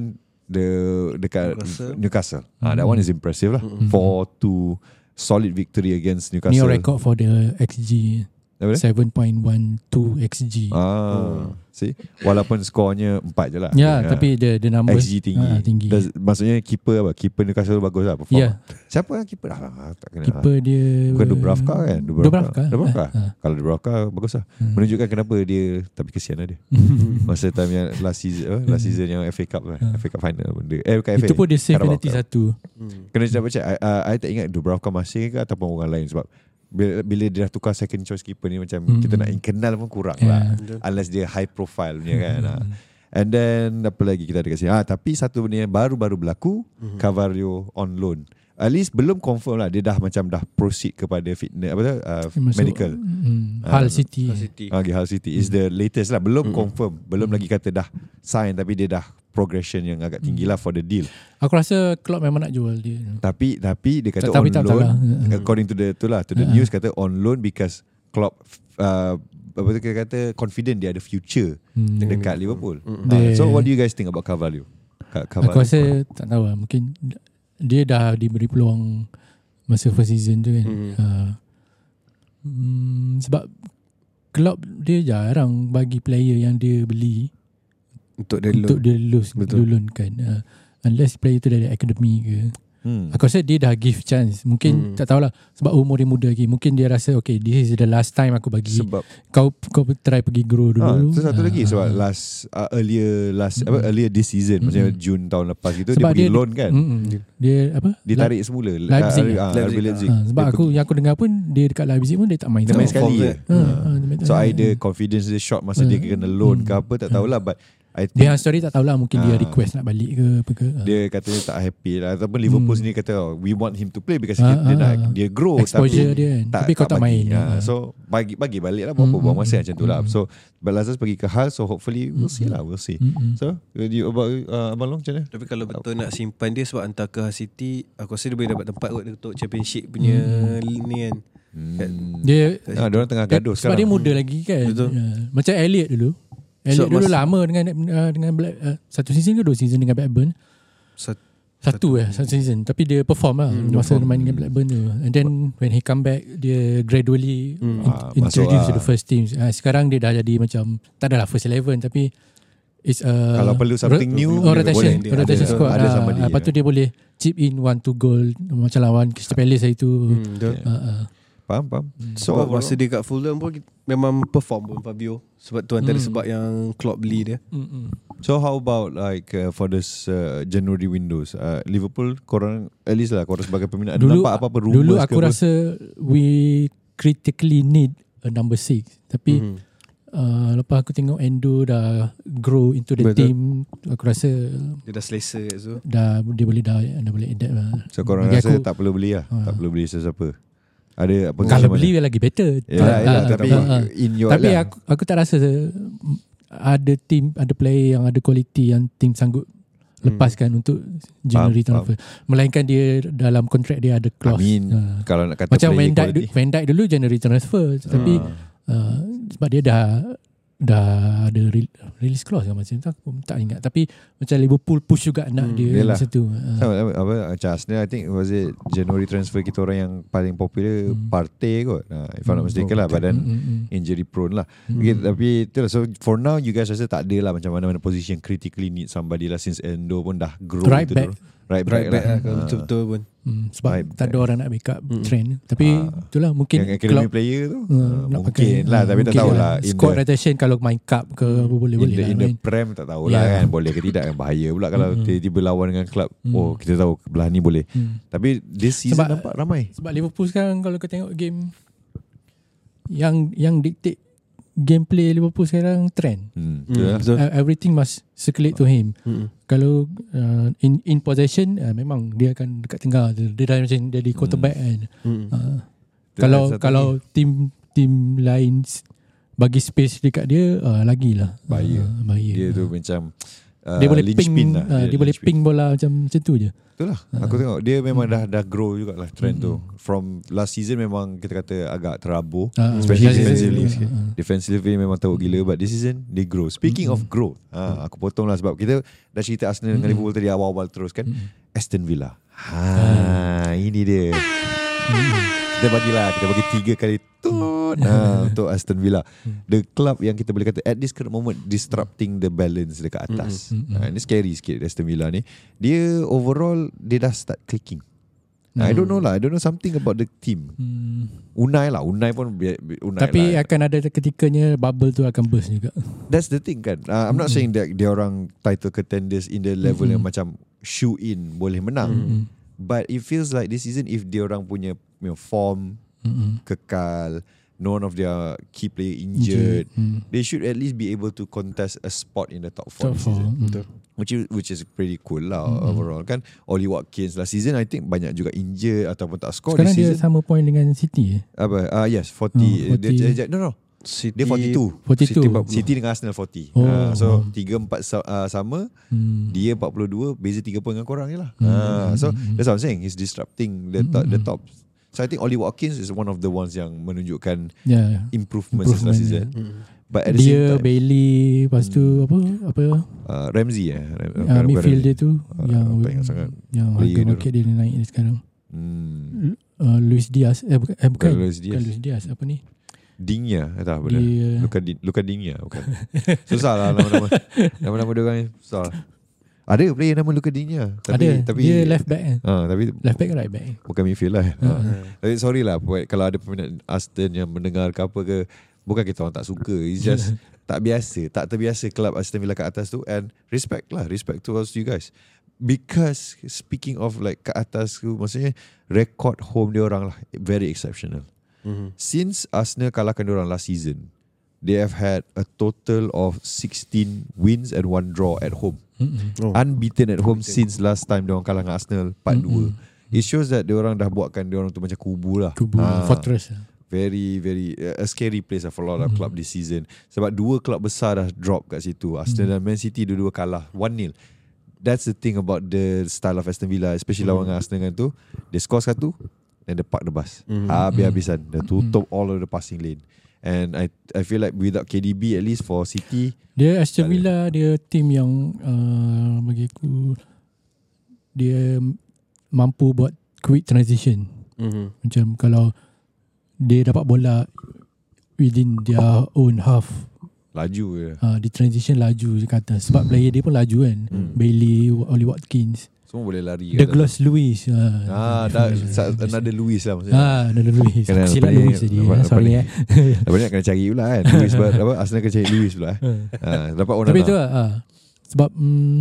the dekat Newcastle. Newcastle. Ah, that one is impressive lah. Four two solid victory against New Newcastle. record for the XG. Apa dia? 7.12 XG. Ah, see, walaupun skornya empat je lah. Ya, Ah, tapi the the number XG tinggi. Ah, tinggi. Does, maksudnya keeper apa? Keeper Newcastle bagus lah perform. Ya. Siapa yang keeper? Ah, tak kena. Keeper dia Bukan Dubravka kan? Dubravka. Dubravka. Ah, ah. Kalau Dubravka bagus lah. Hmm. Menunjukkan kenapa dia tapi kesian lah dia. Masa time yang last season last season yang FA Cup lah. Ah. FA Cup final benda. Eh bukan FA. Itu pun dia save penalty satu. Mm. Kena cakap check I, uh, I tak ingat Dubravka masih ke Ataupun orang lain Sebab bila, bila dia dah tukar Second choice keeper ni Macam Mm. Kita nak kenal pun kurang Yeah. lah Unless dia high profile punya kan ah. And then Apa lagi kita ada kat sini ah, Tapi satu benda yang baru-baru berlaku Mhm. Cavario on loan At least belum confirm lah Dia dah macam dah proceed kepada fitness Apa tu uh, masuk, Medical Mm, Ah, Hull City. Hull City. Ah, Hull City is the latest lah Belum Mm-mm. confirm Belum lagi kata dah sign Tapi dia dah progression yang agak tinggi lah For the deal Aku rasa Klopp memang nak jual dia. Tapi tapi dia kata Tapi on tak loan salah. according to the tu lah to the Uh-uh. news kata on loan because Klopp uh, apa tu kita kata confident dia ada future Hmm. dekat Liverpool. Mm. Uh, so what do you guys think about Carvalho? Ka- Aku rasa tak tahu lah. Mungkin dia dah diberi peluang masa first season tu kan. Mm. Uh, hmm, sebab Klopp dia jarang bagi player yang dia beli Untuk dia untuk loan. dia lose Betul. kan. Uh, unless player tu dari academy ke. Hmm. Aku rasa dia dah give chance. Mungkin Hmm. tak tahulah sebab umur dia muda lagi. Mungkin dia rasa okay this is the last time aku bagi Sebab kau kau try pergi grow dulu. Ah, tu satu Ah, lagi sebab ah. last uh, earlier last apa earlier this season macam Mm-mm. Jun tahun lepas gitu Sebab dia pergi dia- loan kan. Mm-mm. dia apa? Dia tarik semula Leipzig, Ah, Leipzig. RB Leipzig. Ah, sebab Dia aku pergi- yang aku dengar pun dia dekat Leipzig pun dia tak main. dia main sekali. Ah, Ah. ah, dia main So either confidence dia short masa dia Hmm. kena loan ke Hmm. apa tak tahulah but I think Behind story tak tahulah mungkin dia Ah. request nak balik ke apa ke. Ah. dia katanya tak happy lah ataupun Liverpool Hmm. sendiri kata oh, we want him to play because Ah, dia, dia ah, nak dia grow exposure tapi dia kan. tak, Tapi kau tak, bagi. main. Ah, Ah. so bagi bagi balik lah berapa Hmm, buang hmm, masa macam tu lah hmm. so but Lazarus pergi ke Hull so hopefully we'll see Hmm. lah we'll see Mm-mm. so you about uh, Abang Long macam mana Tapi kalau betul nak simpan dia sebab hantar ke Hull City, aku rasa dia boleh dapat tempat kot untuk championship punya ni kan. hmm. Dia ah, dia orang tengah gaduh sebab dia sekarang muda lagi kan. Betul. Ya. Macam Elliot dulu. Elliot So, dulu mas- lama dengan uh, dengan Black, uh, satu season ke dua season dengan Blackburn. Sat- Satu eh satu season tapi dia perform lah Hmm, masa perform. main dengan Blackburn tu and then when he come back dia gradually Hmm. in, Ah, introduce lah. to the first team uh, sekarang dia dah jadi macam tak adalah first eleven tapi it's a Kalau perlu something new, oh, rotation boleh. rotation Ada- squad ada ah, somebody, lepas tu dia boleh chip in one two goal macam lawan Crystal Palace hari tu Hmm, betul. Yeah. Ah, ah. faham faham so Sebab overall- masa dia kat Fulham pun memang perform pun Fabio. Sebab tu antara Hmm. sebab yang Klopp beli dia. Mm, mm. So how about like uh, for this uh, January windows uh, Liverpool korang at least lah korang sebagai peminat ada Dulu- nampak apa-apa rumours dulu ke aku apa? rasa we critically need a number six tapi Hmm. uh, lepas aku tengok Endo dah grow into the Betul. team aku rasa Dia dah selesa kat situ. dah dia boleh dah dah boleh adapt lah. So korang Bagi rasa aku- tak perlu beli lah Ah. Tak perlu beli sesiapa Ada apa Kalau beli mana? lagi better. Yelah, Ah, yelah, ah, Tapi ah. in your tapi lah. aku aku tak rasa ada team ada player yang ada kualiti yang team sanggup Hmm. lepaskan untuk January Faham, transfer. Melainkan dia dalam kontrak dia ada I clause. mean Ah. Kalau nak kata Macam Van Dijk, quality. Van Dijk dulu January transfer tapi Ah. uh, sebab dia dah dah ada re- release clause kan macam tu aku tak ingat tapi macam Liverpool push juga Hmm, nak dia yelah. masa tu uh, Sama, apa, apa macam Arsenal I think was it January transfer kita orang yang paling popular Hmm. Partey kot uh, if I'm not Hmm, mistaken lah but mm, then mm, mm. injury prone lah Hmm. okay, tapi itulah so for now you guys rasa tak ada lah macam mana-mana position critically need somebody lah since Endo pun dah grow Right back. Right back, Right back lah lah kalau Ah. betul-betul pun. Hmm, sebab Right tak ada orang nak backup Mm. trend tapi Ah. itulah mungkin yang academy Klopp, player tu uh, nak mungkin pakai, lah tapi tak mungkin tahulah in squad the, rotation kalau main cup ke apa boleh in boleh the, lah in the main. prem tak tahulah Yeah. kan boleh ke tidak kan bahaya pula kalau Mm-mm. tiba-tiba lawan dengan klub Mm. oh kita tahu belah ni boleh Hmm. tapi this season Sebab- nampak ramai Sebab Liverpool sekarang kalau kau tengok game yang yang dictate gameplay Liverpool sekarang trend. hmm. Hmm, lah. betul. Uh, everything must circulate to him. Hmm. Kalau uh, in in possession uh, memang dia akan dekat tengah. Dia dah macam jadi quarterback kan. Hmm. Uh, kalau kalau tim tim lain bagi space dekat dia uh, lagilah. Bahaya. Uh, bahaya. dia tu macam uh, dia boleh ping lah. uh, dia, boleh linchpin. ping bola macam macam tu je. Betul lah Aku tengok Dia memang dah dah grow juga lah Trend tu Mm-mm. From last season memang Kita kata agak terabur Uh, Especially defensively. uh, uh. Defensively memang teruk gila But this season They grow Speaking Mm-mm. of growth ha, Aku potong lah Sebab kita Dah cerita Arsenal dengan Mm-mm. Liverpool tadi Awal-awal terus kan Mm-mm. Aston Villa ha, Ah. Ini dia Mm-mm. Kita bagilah Kita bagi tiga kali Tut ha, Untuk Aston Villa Hmm. The club yang kita boleh kata At this current moment Disrupting the balance Dekat atas ha, Ini scary sikit Aston Villa ni Dia overall Dia dah start clicking I don't know lah I don't know something about the team Hmm. Unai lah Unai pun Unai Tapi lah. akan ada ketikanya bubble tu akan burst juga. That's the thing kan uh, I'm not Mm-mm. saying that Dia orang title contenders In the level yang Mm-mm. macam Shoe in Boleh menang Mm-mm. But it feels like This season If dia orang punya you know, Form Mm-mm. Kekal None of their Key player injured Mm. They should at least be able to contest a spot in the top four Top four. Mm. Betul. Which is which is pretty cool lah Mm-mm. overall kan. Oli Watkins last season I think banyak juga injured ataupun tak score Sekarang this dia season. sama point dengan City eh. Apa? Ah yes, 40. Oh, Dia, 40. dia, dia, no no. City, Dia 42. 42. City 40. City dengan Arsenal 40. Oh. Ah, so 3 4 sa- ah, sama, Hmm. dia 42, beza 3 poin dengan korang je lah. Hmm. Ah, so Hmm. that's what I'm saying. He's disrupting the top, the Hmm. top. So I think Oli Watkins is one of the ones yang menunjukkan Ya. improvement, since last season. Hmm. But at the same Dia time, Bailey lepas tu apa apa uh, Ramsey eh. Ram- uh, bukan- midfield bukan dia tu Ah, yang tak ingat sangat. yang harga dia market dia naik dia sekarang. Hmm. Uh, Luis Diaz eh bukan eh, bukan, Bukan Luis bukan Diaz. Luis Diaz apa ni? Dinya eh, tak benda. Dia Luka Di, Luka Dinya bukan. Susah lah nama-nama. Nama-nama dia orang ni susah. lah. Ada player nama Luka Digne tapi, ada tapi, dia left back kan Ah, tapi left back ke right back bukan midfield lah. Ha. Tapi sorry lah buat kalau ada peminat Aston yang mendengar ke apa ke bukan kita orang tak suka. It's just tak biasa, tak terbiasa kelab Aston Villa kat atas tu and respect lah, respect towards you guys. Because speaking of like kat atas tu maksudnya record home dia orang lah very exceptional. Mhm. Since Arsenal kalahkan dia orang last season, they have had a total of 16 wins and one draw at home. Oh. Unbeaten at home Unbeaten. since last time dia orang kalah dengan Arsenal 4-2. It shows that dia orang dah buatkan dia orang tu macam kubu lah. kubu Ah, fortress Very very uh, a scary place lah for a lot of club this season. Sebab dua club besar dah drop kat situ. Arsenal dan Man City dua-dua kalah 1-0. That's the thing about the style of Aston Villa especially lawan dengan Arsenal kan tu. Dia score satu then dia park the bus. Mhm. Habis-habisan. Dia tutup all of the passing lane. And I I feel like without KDB at least for City Dia Aston. Villa dia tim yang uh, bagi aku dia mampu buat quick transition. Mhm. Macam kalau dia dapat bola within their own half laju je. uh, di transition laju je kata sebab player dia pun laju kan Hmm. Bailey Oli Watkins Semua boleh lari. kat Douglas Lewis uh. Ah, dah another Luis lah maksudnya. ah Douglas Lewis Kena aku silap Lewis tadi eh. apa sorry ni? eh kena cari pula kan. Ber- apa Arsenal kena cari Luis pula. eh. Ah, dapat Onana. Tapi tu lah ah. Sebab mm,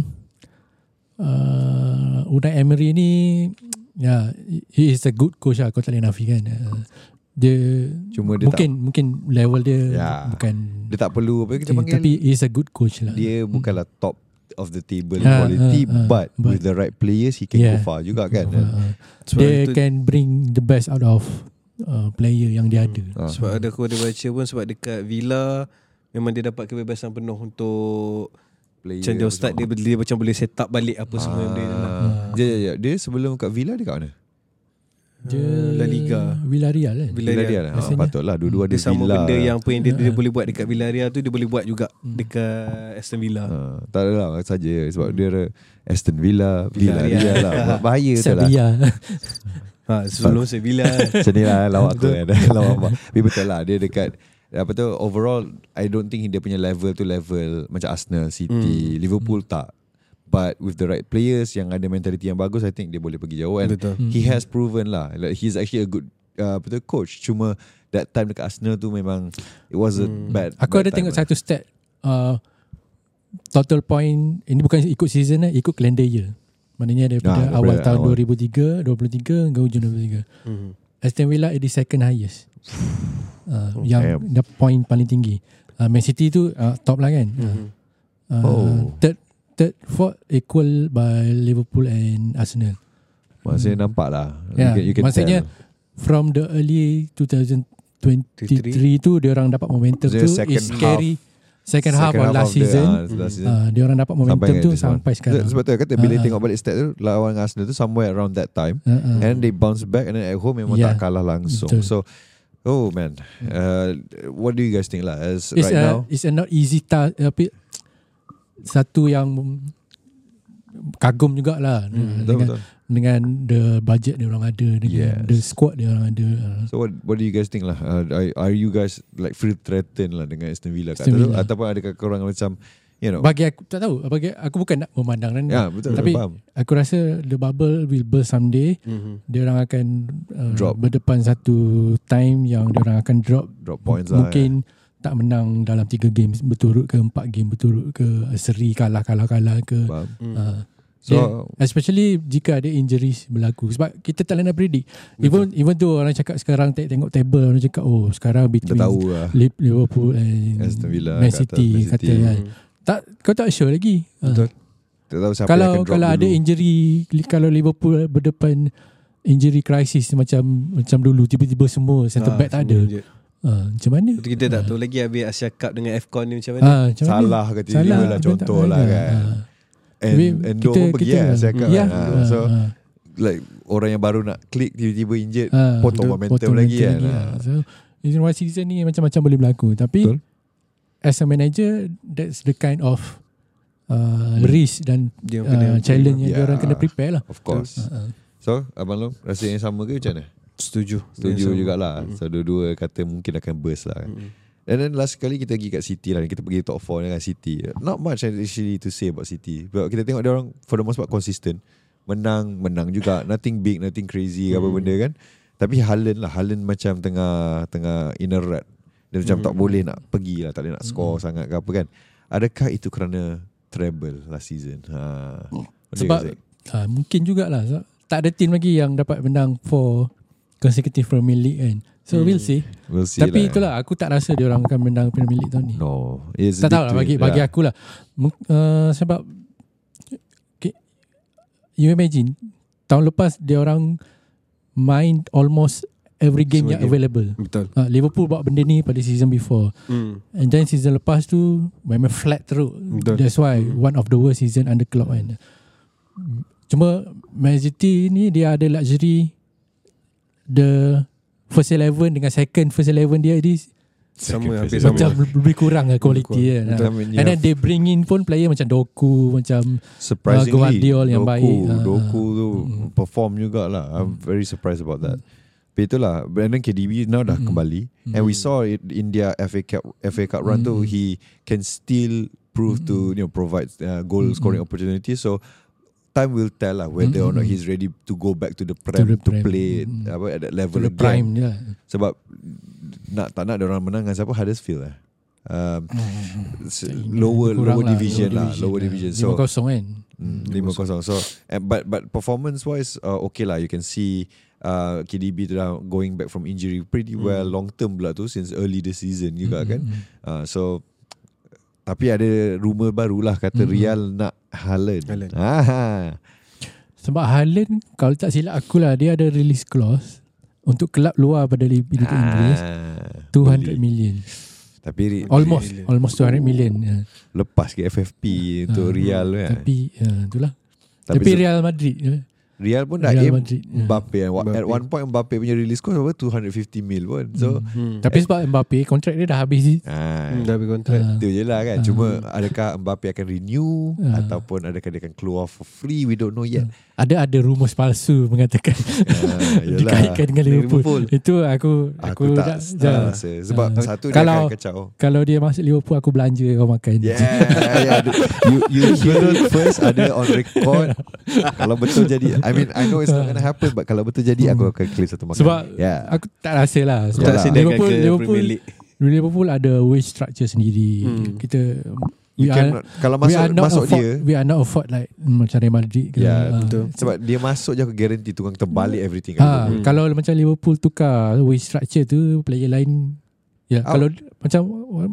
uh, Unai Emery ni Ya yeah, He is a good coach lah Kau tak boleh nafikan uh, Dia Cuma dia Mungkin Mungkin level dia Ya. Bukan Dia tak perlu apa kita okay, panggil Tapi he is a good coach lah dia bukanlah top of the table Ah, quality ah, ah, but, but- with the right players he can Yeah. go far juga kan. uh, Sebab Dia itu- can bring the best out of uh, Player yang dia ada Ah. Sebab ada aku ada baca pun sebab dekat Villa memang dia dapat kebebasan penuh untuk Player macam dia start dia, dia macam boleh set up balik apa semua yang dia nak. Ah. Dia, dia, dia, dia sebelum kat Villa dia kat mana? Dia La Liga. Villarreal kan Villarreal. Villarreal. Rasanya. patutlah dua-dua ada Dia sama Villa. benda yang apa yang dia, dia Ah. boleh buat dekat Villarreal tu dia boleh buat juga Hmm. dekat Aston Villa. Ah, tak ada lah saja sebab dia ada Aston Villa, Villarreal. Villarreal lah. Bahaya tu lah. Sevilla Ha, sebelum Sevilla Macam ni lah lawak aku kan Lawak abang Tapi betul lah Dia dekat Apa tu Overall I don't think Dia punya level tu level Macam Arsenal City Liverpool tak But with the right players Yang ada mentality yang bagus I think dia boleh pergi jauh And Betul. Hmm. he has proven lah like, He's actually a good uh, Coach Cuma That time dekat Arsenal tu memang It was a Hmm. bad Aku bad ada tengok lah. satu stat uh, Total point Ini bukan ikut season eh Ikut calendar year Maknanya daripada Ah, awal tahun awal. 2003 23 hingga hujung 2023 Mhm. Aston Villa is the second highest uh, Oh, Yang damn. the point paling tinggi uh, Man City tu uh, top lah kan Mhm. uh, Oh. Third Third fourth equal by Liverpool and Arsenal. Maksudnya nampak lah. Ya, you can, you can maksudnya tell. From the early 2023 tu Dia orang dapat momentum Maksudnya tu. Second Is carry Second, half of last the- season. last season. uh, Dia orang dapat momentum Sampai tu this one. Sampai sekarang. Sebab tu kata Bila ah. tengok balik stat tu Lawan Arsenal tu Somewhere around that time. Uh, uh. And they bounce back And then at home Memang Yeah. tak kalah langsung. Betul. So Oh man. Uh, What do you guys think lah? As It's right a, now? It's a not easy task Tapi Satu yang Kagum jugalah hmm, dengan, betul dengan the budget dia orang ada Dengan Yes. the squad dia orang ada uh, So what what do you guys think lah uh, are, are you guys Like free threatened lah Dengan Aston Villa Aston? Villa. Ataupun adakah korang macam You know Bagi aku Tak tahu bagi Aku bukan nak memandang kan Ya betul Tapi- Faham Aku rasa The bubble will burst someday Mhm. Dia orang akan uh, Drop. Berdepan satu time Yang dia orang akan drop Drop points lah Mungkin tak menang dalam 3 games berturut ke 4 game berturut ke seri kalah-kalah-kalah ke eh. Faham Mhm. uh, So Yeah. Especially jika ada injuries berlaku Sebab kita tak nak predict Even even tu orang cakap sekarang te- Tengok table Orang cakap oh sekarang between tahu lah Li- Liverpool and Aston Villa Man City, Man kata City. kan. Tak Kau tak sure lagi Ah. Betul. Tak tahu siapa yang Kalau akan drop kalau ada dulu. injury li- Kalau Liverpool berdepan Injury crisis macam macam dulu tiba-tiba semua center Ah, back tak ada. semua Ah, macam mana? Betul kita tak tahu lagi habis Asia Cup dengan AFCON ni macam mana. Ah, macam mana? Salah ke tiba-tiba lah contoh lah kan Ah. And, and Endo pun pergi lah saya cakap Ya. kan. Ah, So ah, like orang yang baru nak klik tiba-tiba injured ah, potong betul, momentum potong lagi kan. lagi, Ah. ah. So one season ni macam-macam boleh berlaku tapi Betul. as a manager that's the kind of uh, risk dan Dia uh, kena- challenge yang Ya. dia orang kena prepare lah. Of course. Ah, ah. So Abang Long Rasa yang sama ke macam mana? Setuju. Setuju Yang sama. jugalah. Mm. So dua-dua kata mungkin akan burst lah kan. Mm. And then last kali kita pergi kat City lah. Kita pergi top 4 dengan City. Not much actually to say about City. But kita tengok dia orang For the most part consistent. Menang Menang juga. Nothing big Nothing crazy Apa benda kan. Tapi Haaland lah. Haaland macam tengah Tengah in a rut Dia macam tak boleh nak pergi lah. Tak boleh nak score sangat ke apa kan. Adakah itu kerana Treble last season? Ha. Sebab uh, mungkin jugalah. Tak ada team lagi yang dapat menang for consecutive Premier League kan. So Hmm. we'll see. We'll see Tapi lah. itulah aku tak rasa dia orang akan menang Premier League tahun ni. No It's tak tahu lah bagi bagi yeah. aku lah. Uh, sebab okay, you imagine tahun lepas dia orang main almost every game Semua yang game. available. Betul. Uh, Liverpool buat benda ni pada season before. Hmm. And then season lepas tu memang flat teruk. Betul. That's why one of the worst season under Klopp kan. Cuma Man City ni dia ada luxury the first 11 dengan second first 11 dia ni Sama hampir sama. macam lebih kurang lah quality kurang. kan. Betul. I mean, And then they bring in pun player macam Doku macam Surprisingly uh, Guardiola yang Doku, baik. Ah, Doku ah. tu Mm. perform jugalah I'm very surprised about that Tapi itulah And then KDB now dah Mm. kembali And we Mm. saw it in India FA Cup FA Cup run tu Mm. He can still prove to you know provide uh, goal Mm. scoring opportunity So time will tell lah whether or not Mm. he's ready to go back to the prem to, the Prem. play Mm. apa at that to level the again. prime je lah. Sebab nak tak nak dia orang menang dengan siapa Huddersfield lah. Um, s- lower Kurang lower lah, division lah, lower division. So 5-0 kan. Mm, lima kosong. So, eh, but but performance wise, uh, okay lah. You can see uh, KDB tu dah going back from injury pretty well long term pula tu since early the season juga kan. Mm, mm, Uh, so tapi ada rumor barulah kata Mm. Real nak Haaland. Haaland. Ah, Sebab Haaland kalau tak silap aku lah dia ada release clause untuk kelab luar pada Liga Inggeris ah, 200 beli. million. Tapi Almost million. almost 200 million. Ya. lepas ke FFP untuk Ah, Real kan. Tapi ya, itulah. Tapi, Tapi, Real Madrid ya. Real pun dah Real aim Madrid, ya. Mbappe. kan. At Mbappe. one point Mbappe punya release cost apa 250 mil pun. So Hmm. Hmm. Tapi sebab Mbappe kontrak dia dah habis. ah, Hmm, dah berkontrak. Ah. Itu je lah kan Ah. Cuma adakah Mbappe akan renew Ah. Ataupun adakah dia akan keluar for free We don't know yet Ada ada rumus palsu mengatakan yelah. dikaitkan dengan Liverpool. Liverpool. Itu aku aku, Aku tak, dah- tak dah- rasa Sebab Ah. satu dia Kalau- akan kacau kalau dia masuk Liverpool aku belanja kau makan. Yeah, yeah. You you hear first ada on record. kalau betul jadi, I mean I know it's not gonna happen, but kalau betul jadi aku akan claim satu makan. Sebab yeah, aku tak rasa lah. Sebab. Tak Liverpool, ke Liverpool, Premier League. Liverpool ada wage structure sendiri. Hmm. Kita you we are, cannot, kalau we are masuk not masuk afford, dia, we are not afford like macam Real Madrid ke. Ya, Ah. betul. sebab dia masuk je aku guarantee tukang terbalik everything. Ah, Hmm. kalau macam Liverpool tukar wage structure tu player lain ya Out. kalau macam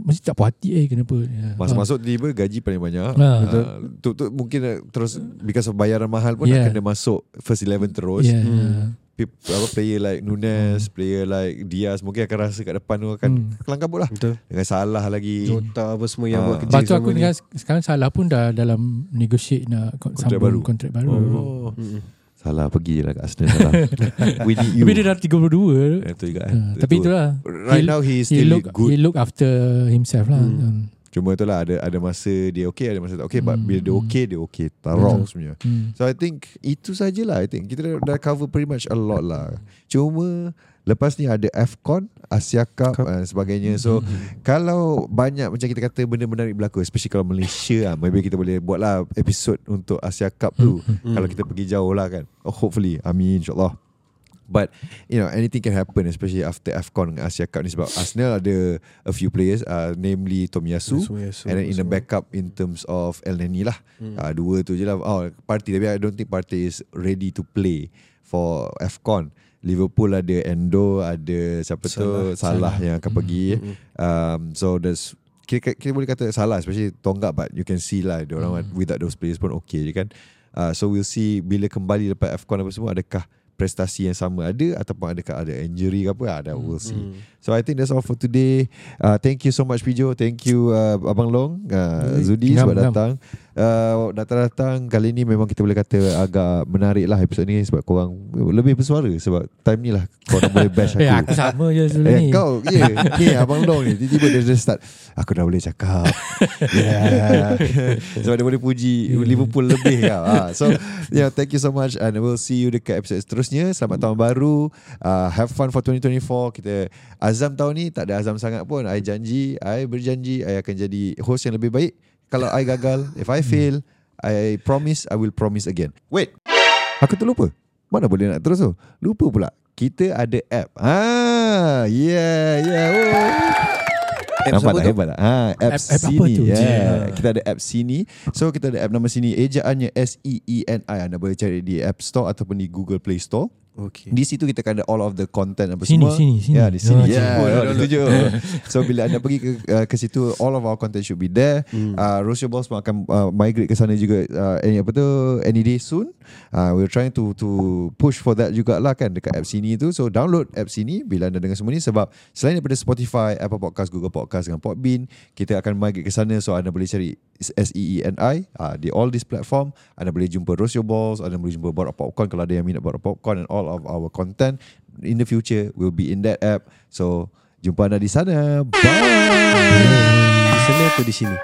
mesti tak puas hati eh kenapa ya. Masuk-masuk tiba gaji paling banyak. Ah. Betul. tu, tu mungkin uh, terus because of bayaran mahal pun Yeah. yeah. kena masuk first 11 terus. Ya. Hmm. Pe- apa player like Nunes, player like Diaz mungkin akan rasa kat depan tu akan Hmm. kelang kabut lah. Betul. Dengan salah lagi. Jota apa semua yang Ah. buat kerja Lepas tu aku dengar sekarang salah pun dah dalam negotiate nak kon- Kontrak sambung baru. kontrak baru. Oh. Mm-mm. Salah pergi je lah kat Arsenal salah. We need you. Tapi dia dah 32 Itu juga. Ah, Tapi itulah Right He- now he He still look good. He look after himself lah Hmm. hmm. Cuma itulah ada ada masa dia okay, ada masa tak okay. But Hmm. bila dia okay, dia okay. Tarong Betul. sebenarnya. Hmm. So I think itu sajalah. I think kita dah, dah cover pretty much a lot lah. Cuma lepas ni ada AFCON, Asia Cup Cup. dan sebagainya. So kalau banyak macam kita kata benda menarik berlaku, especially kalau Malaysia lah, maybe kita boleh buat lah episode untuk Asia Cup tu. Hmm. Kalau kita pergi jauh lah kan. Oh, hopefully, amin insyaAllah. But you know anything can happen especially after AFCON dengan Asia Cup ni sebab Arsenal ada a few players uh, namely Tomiyasu Yasu, Yasu, and then in the backup in terms of El Neni lah Hmm. uh, dua tu je lah oh party tapi I don't think party is ready to play for AFCON Liverpool ada Endo ada siapa tu Salah. Salah yang akan pergi Mm-mm. um, so there's kita, kita boleh kata salah especially Tonggak but you can see lah dia orang Hmm. without those players pun okay je kan uh, so we'll see bila kembali lepas AFCON apa semua adakah prestasi yang sama ada ataupun adakah ada injury ke apa ada we'll see Mm. So I think that's all for today. Uh, thank you so much Pijo. Thank you uh, Abang Long, uh. Zudi Ngam, sebab ngam. datang. uh, datang-datang kali ni memang kita boleh kata agak menarik lah episod ni sebab korang lebih bersuara sebab time ni lah korang boleh bash aku. Eh aku sama je sebelum Eh ni. kau Ya yeah, Ni abang Long ni Tiba-tiba dia just start Aku dah boleh cakap Yeah Sebab dia boleh puji Liverpool lebih kau ah, So yeah, Thank you so much And we'll see you Dekat episode seterusnya Selamat tahun baru uh, Have fun for 2024 Kita Azam tahun ni Tak ada azam sangat pun I janji I berjanji I akan jadi Host yang lebih baik Kalau I gagal If I fail I promise I will promise again Wait Aku terlupa Mana boleh nak terus tu Lupa pula Kita ada app Ah, Yeah Yeah oh. Apps Nampak apa tak tu? hebat tak? Ha, app, App- app apa Sini. tu? Yeah. Yeah. Kita ada app Sini. So kita ada app nama Sini. Ejaannya S-E-E-N-I. Anda boleh cari di App Store ataupun di Google Play Store. Okay. Di situ kita akan ada all of the content apa Sini, semua. sini, sini. Ya, di sini. Oh, Ya, cikgu. oh, Download. ditunjuk. so bila anda pergi ke uh, ke situ all of our content should be there. Hmm. Uh, Rocio Balls pun akan uh, migrate ke sana juga uh, any apa tu any day soon. Uh, we're trying to to push for that jugalah kan dekat app sini tu. So download app sini bila anda dengar semua ni sebab selain daripada Spotify, Apple Podcast, Google Podcast dengan Podbean, kita akan migrate ke sana so anda boleh cari S E E N I uh, di all this platform. Anda boleh jumpa Rocio Balls, anda boleh jumpa Borak Popcorn kalau ada yang minat Borak Popcorn and all of our content in the future will be in that app. So jumpa anda di sana. Bye. Di sana atau di sini?